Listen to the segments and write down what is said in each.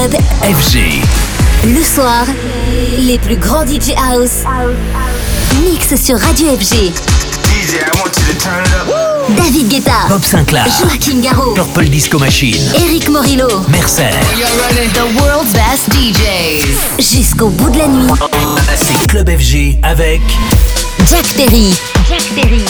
FG. Le soir, les plus grands DJ House mixent sur Radio FG. I want you to turn it up. David Guetta, Bob Sinclair, Joaquin Garraud, Purple Disco Machine, Eric Morillo, Mercer, The World's Best DJs. Jusqu'au bout de la nuit, c'est Club FG avec Jack Perry. Jack Perry.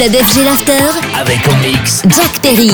L'after. Club FG l'after. Avec en mix. Jack Perry.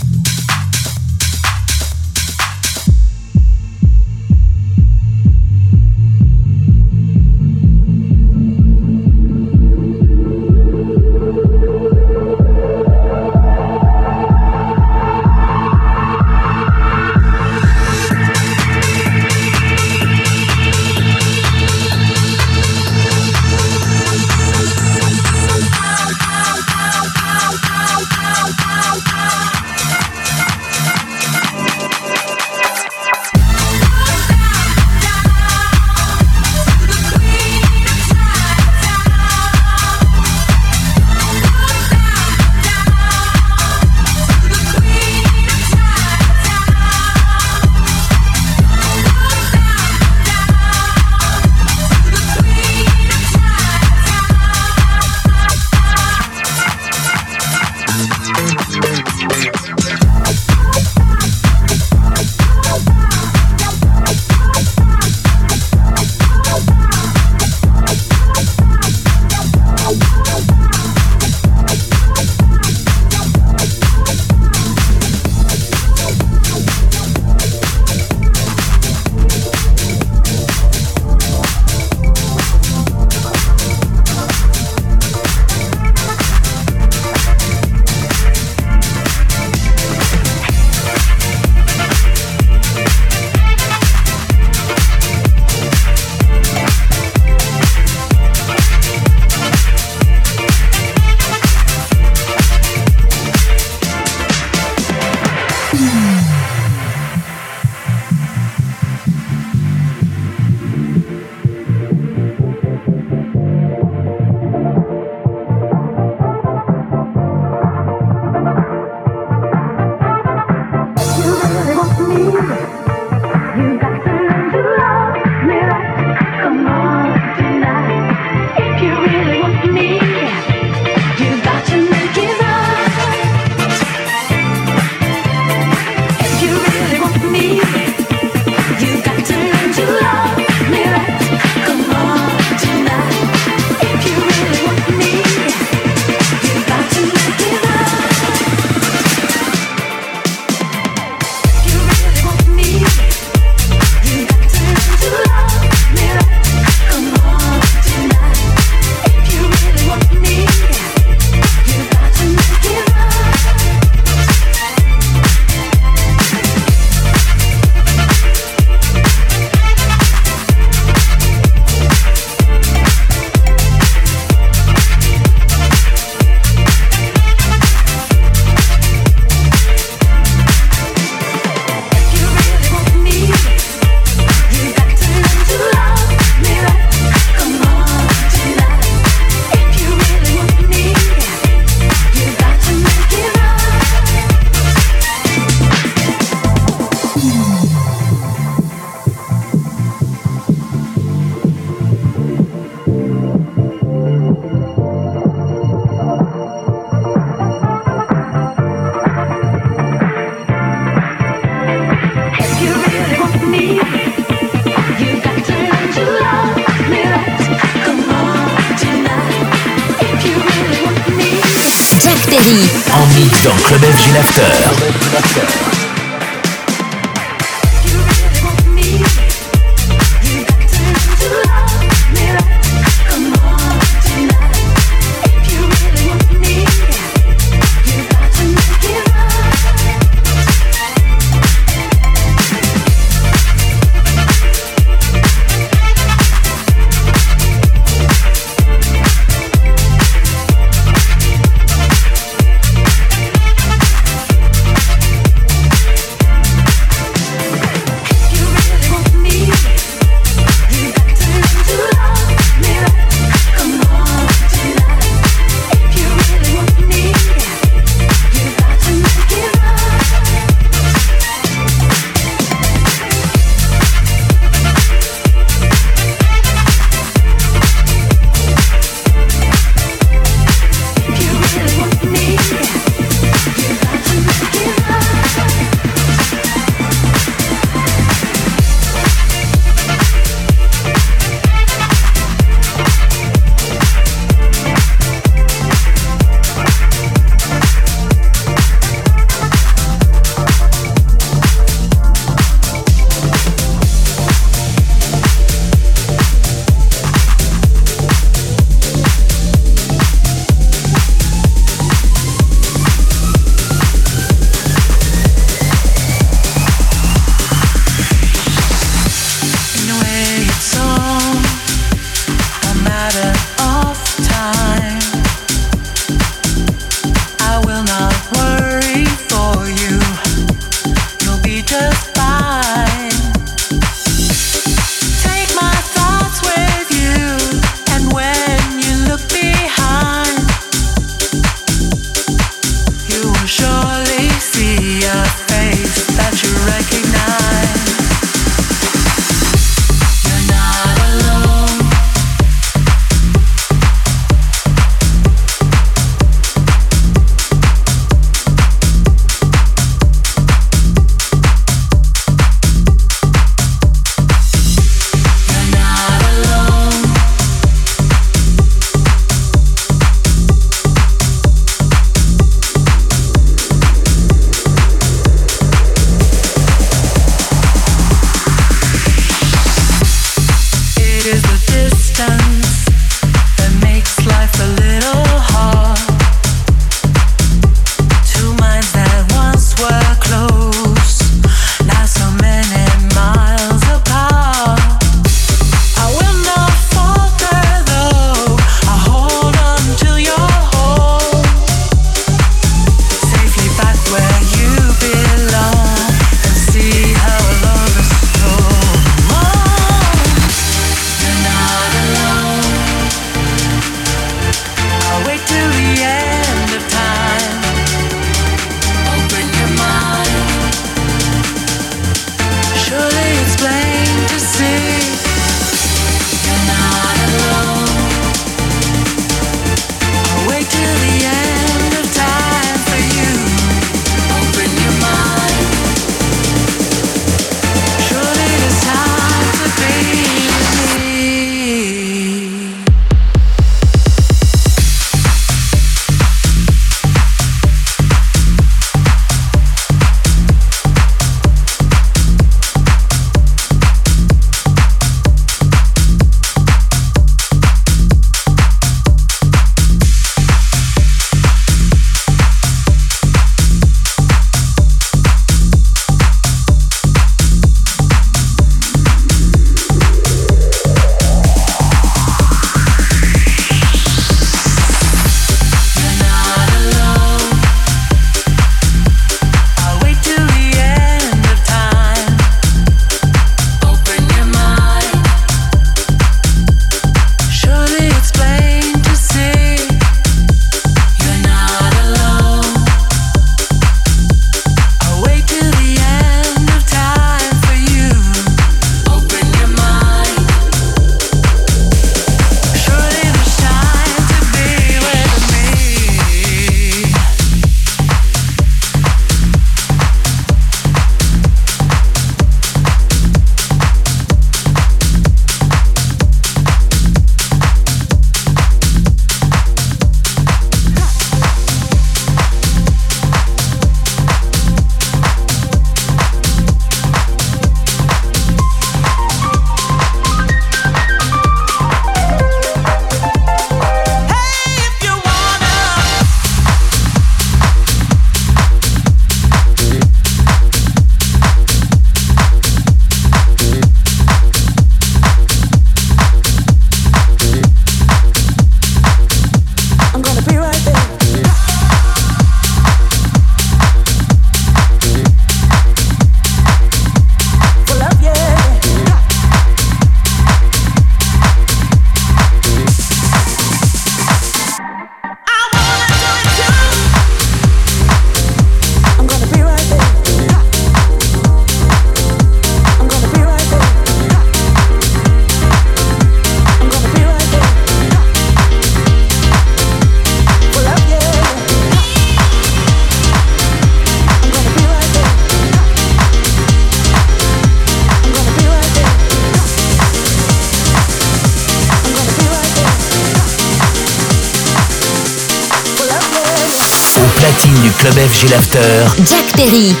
Jack Perry.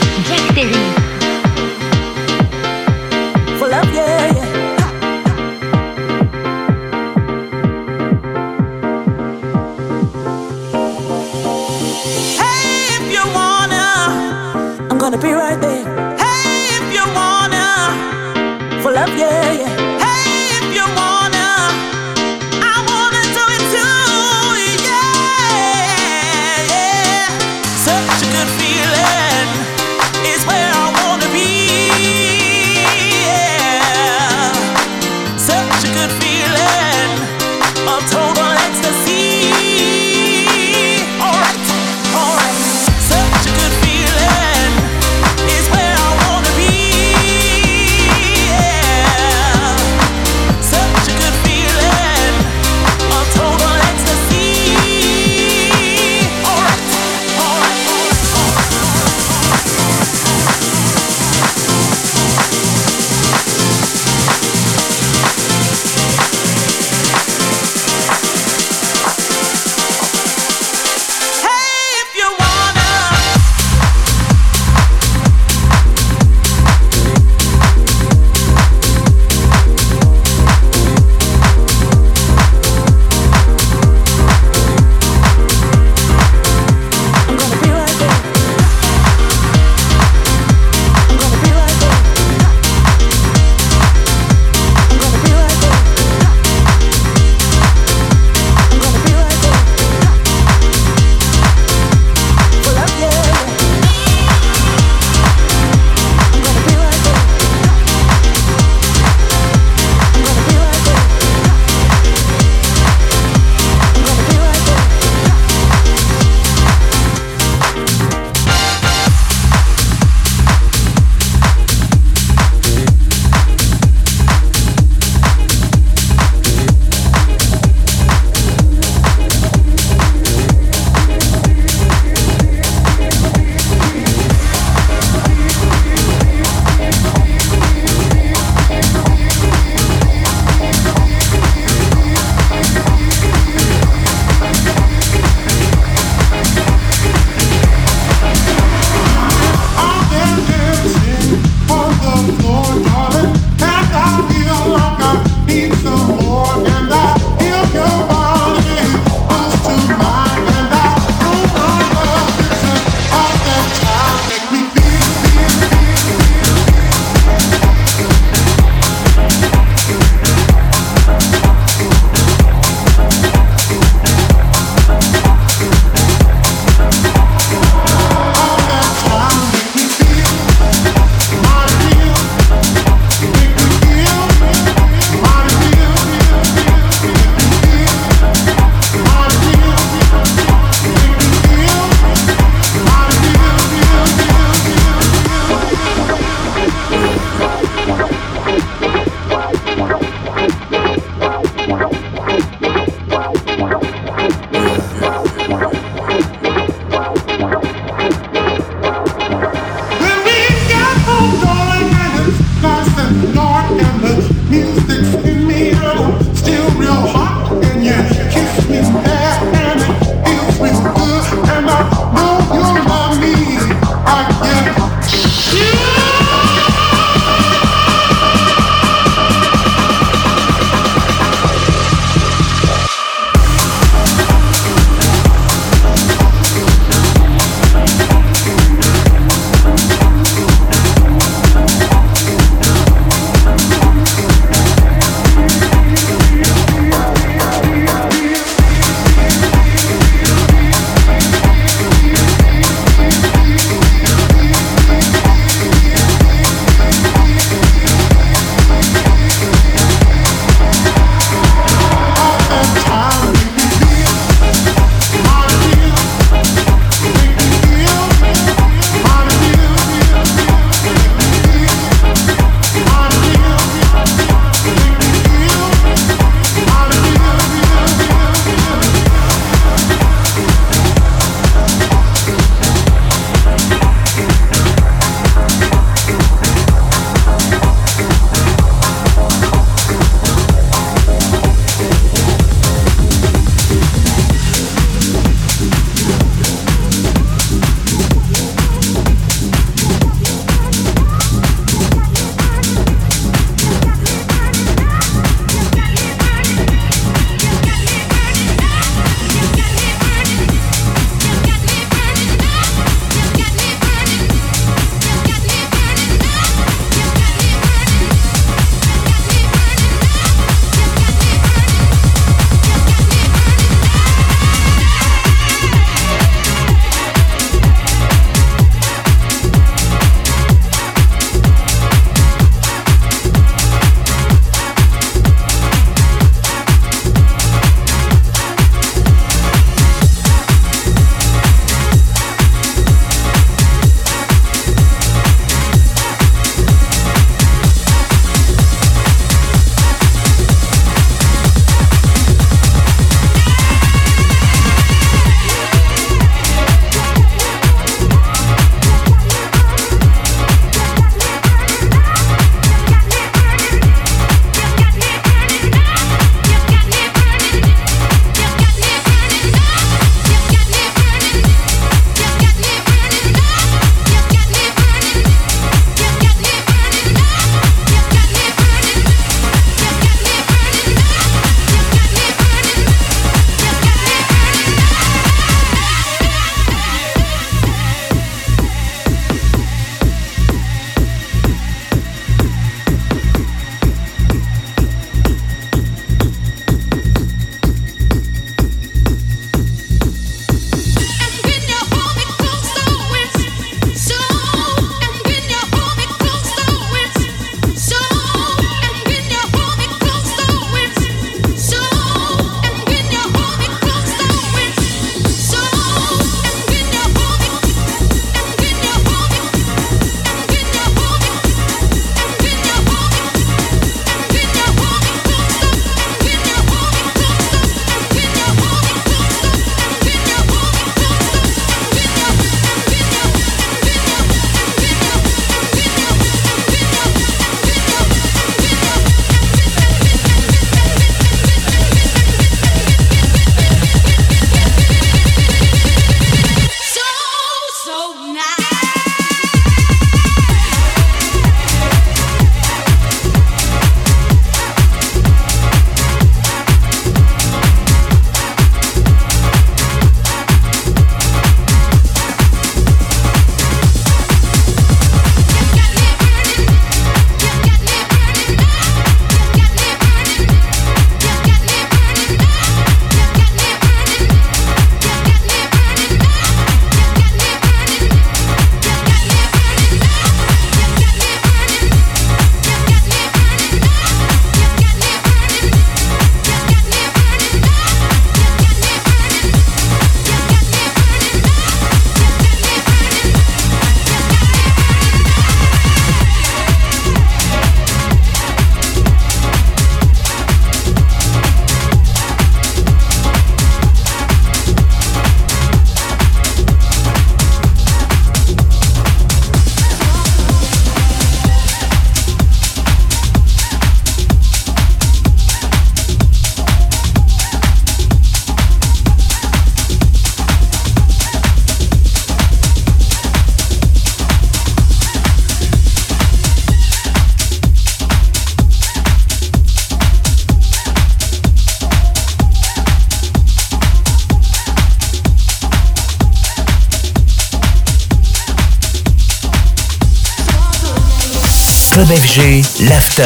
FG, l'after.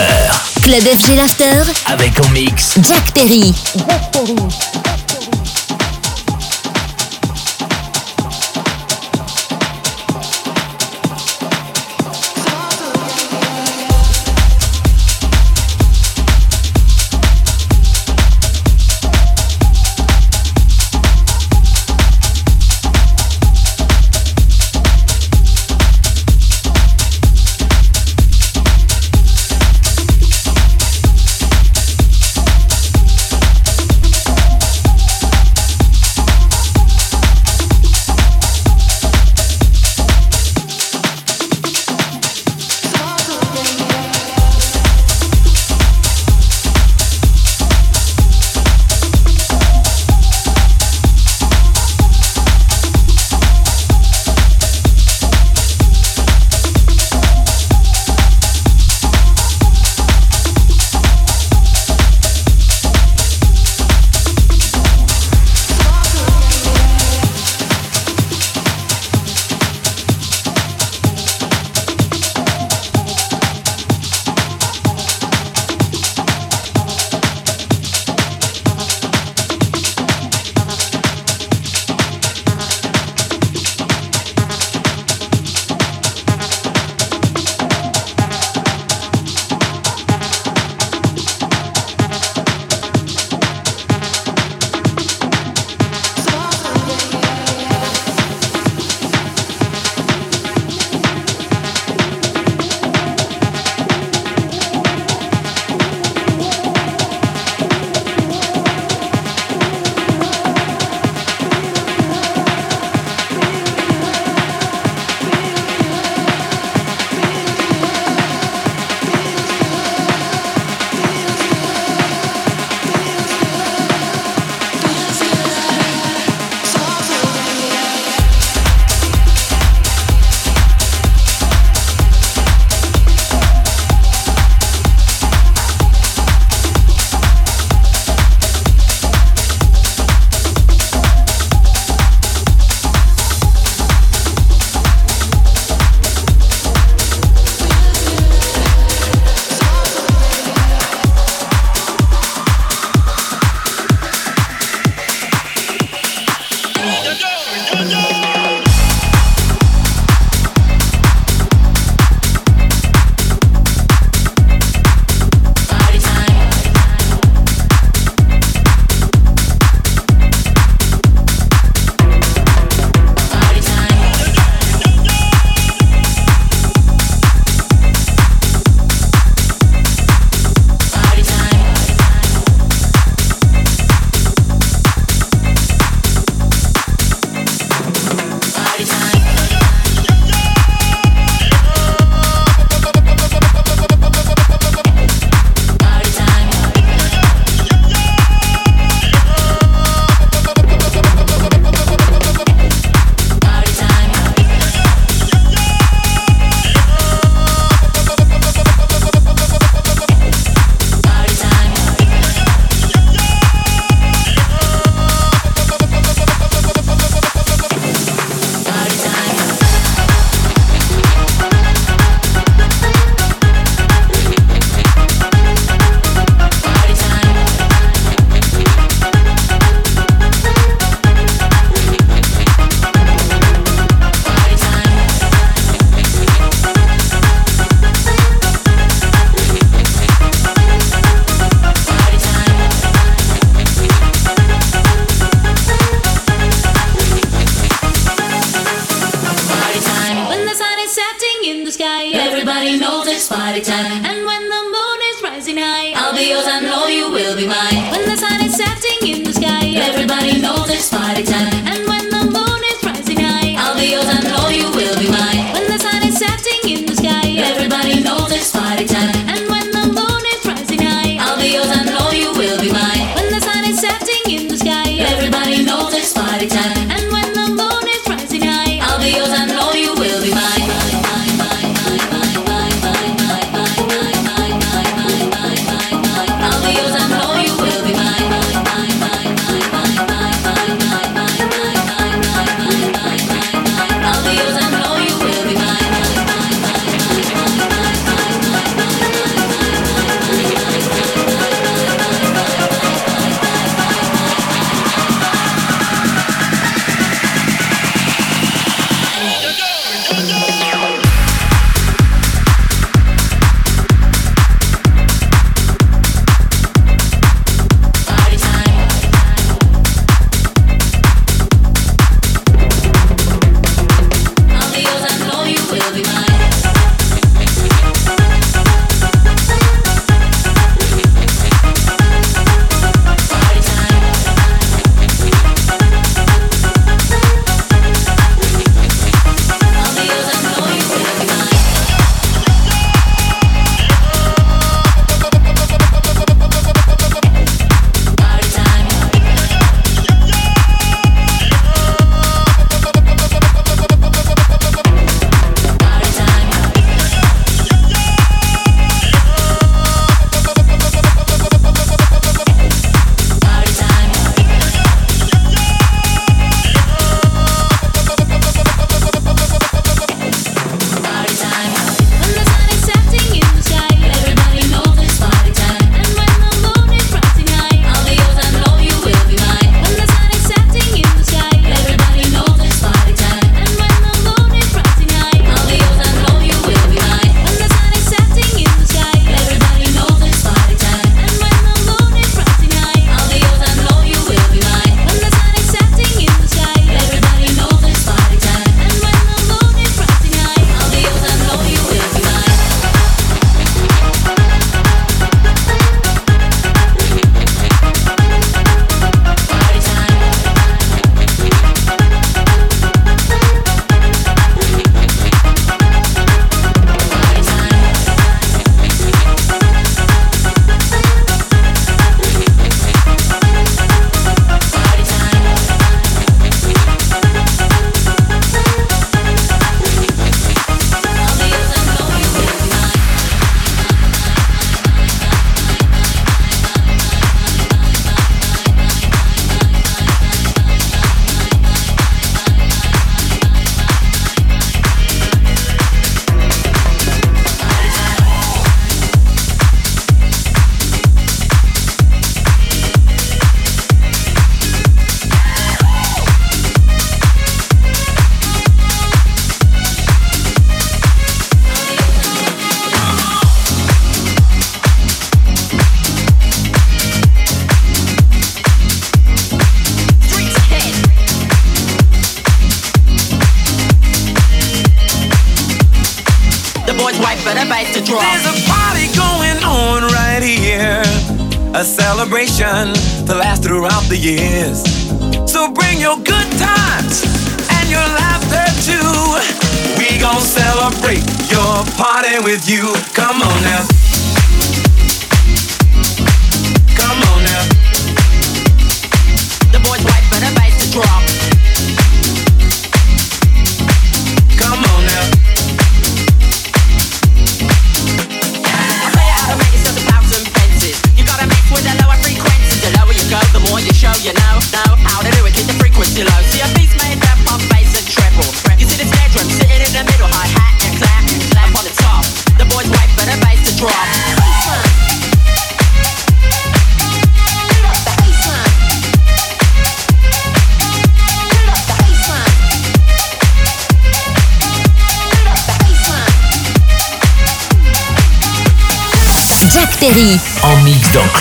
Club FG l'after. Avec en mix. Jack Perry. Jack Perry.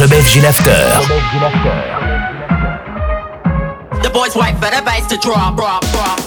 Club FG L'After. The boys wife for the bass to drop, drop.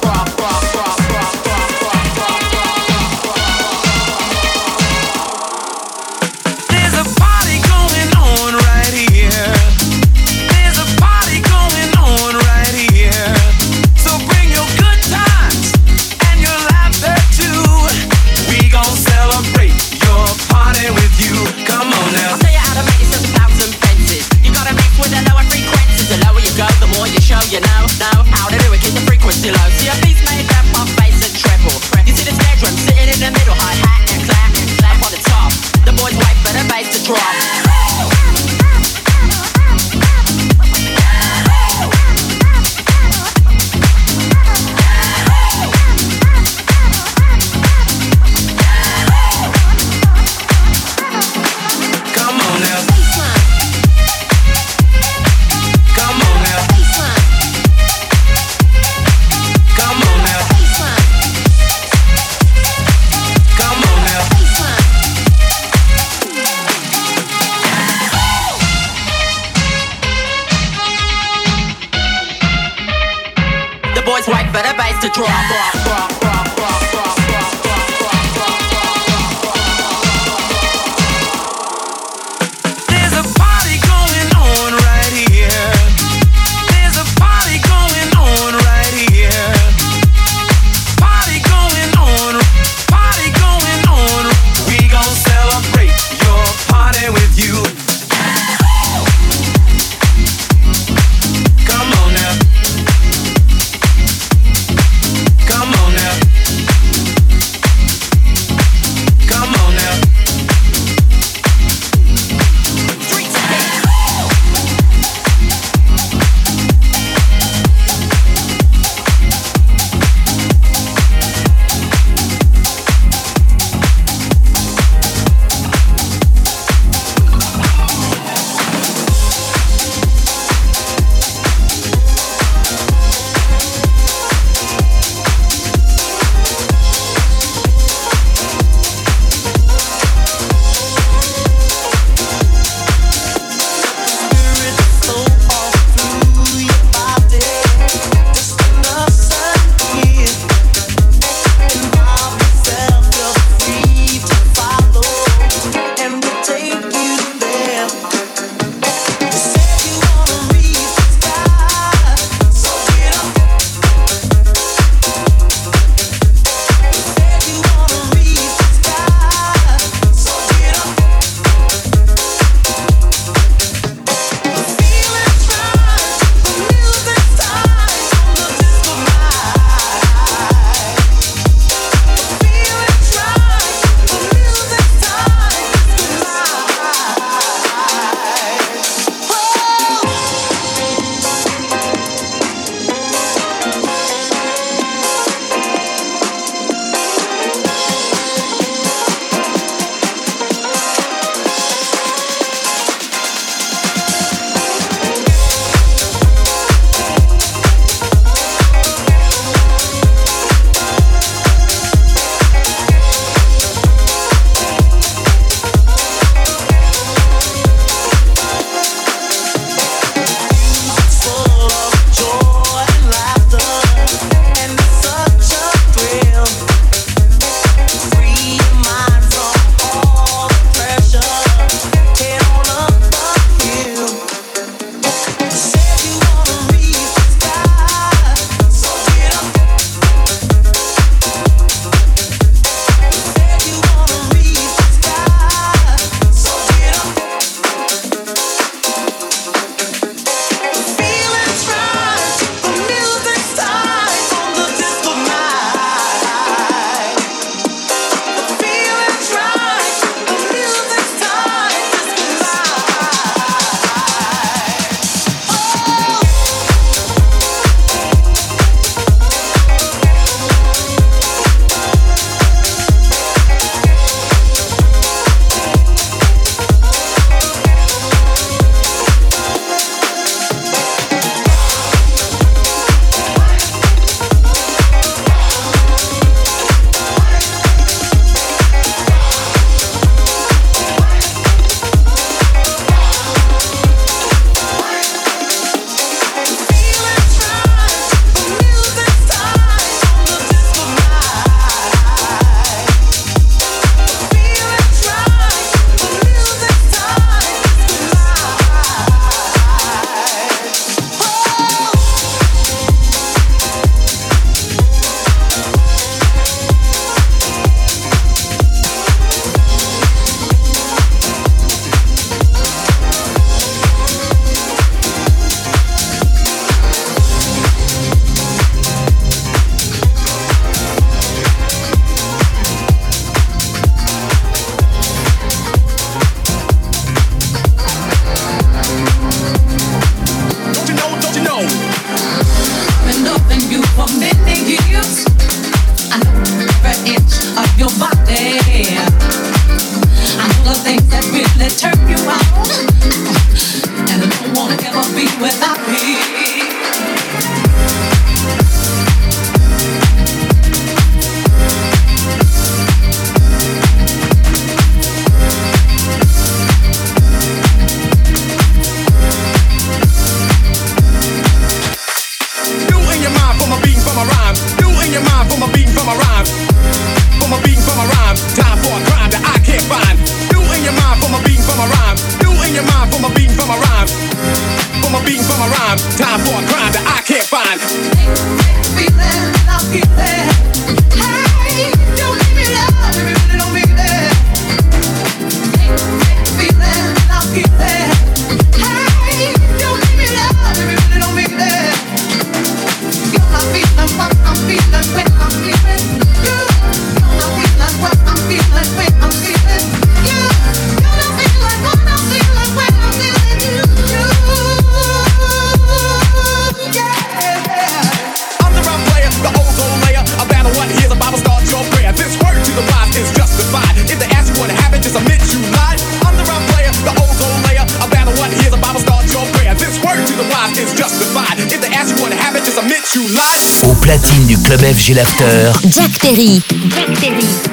Club FG L'After. Jack Perry. Jack Perry.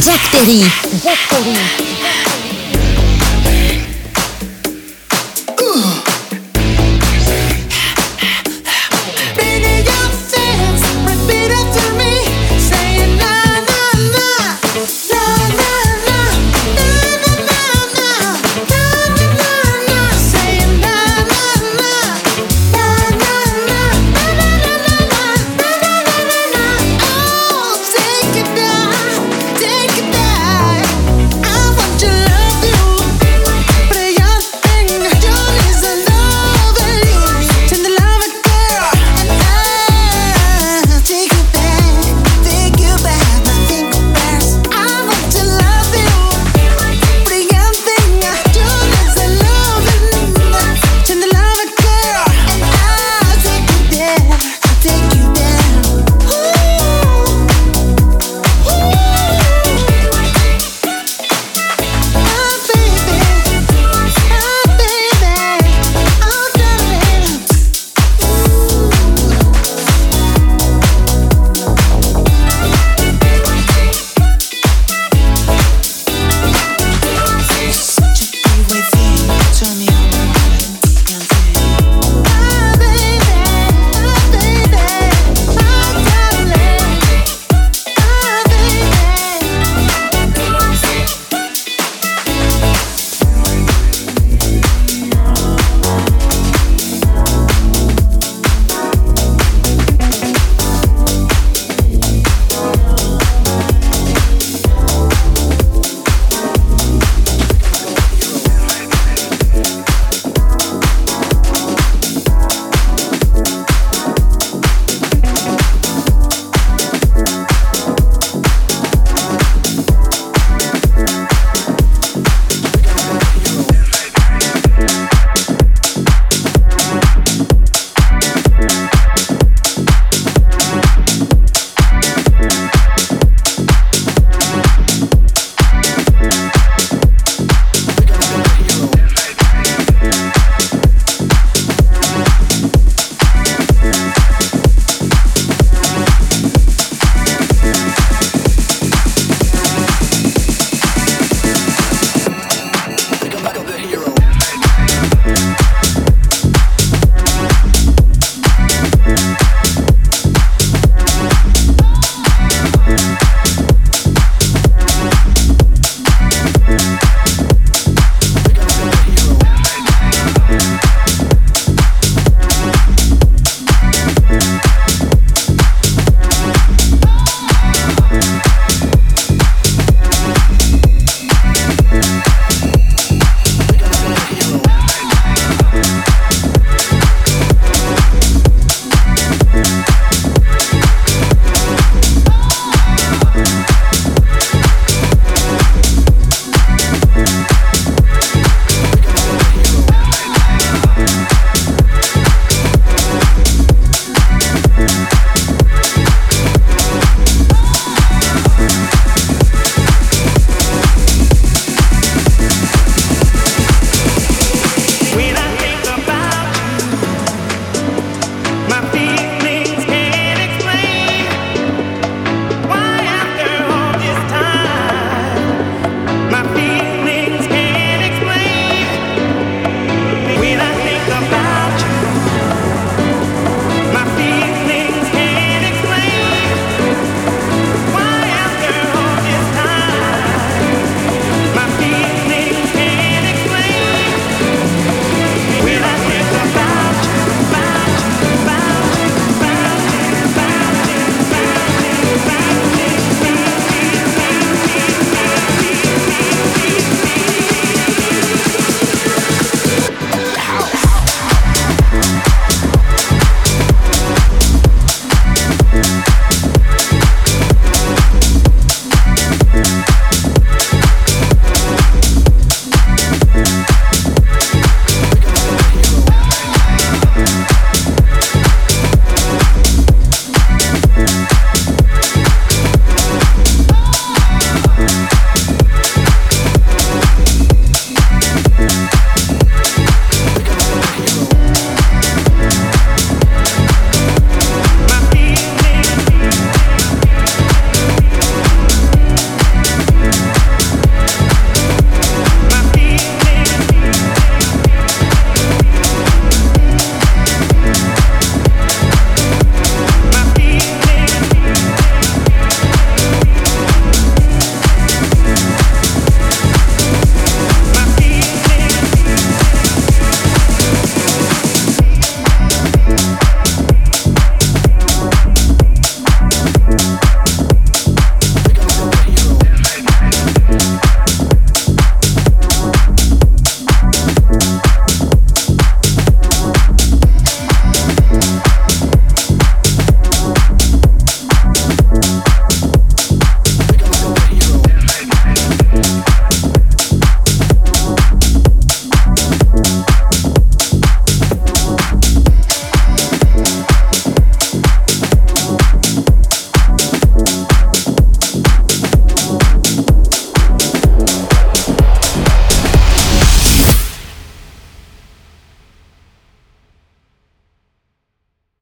Jack Perry. Jack Perry.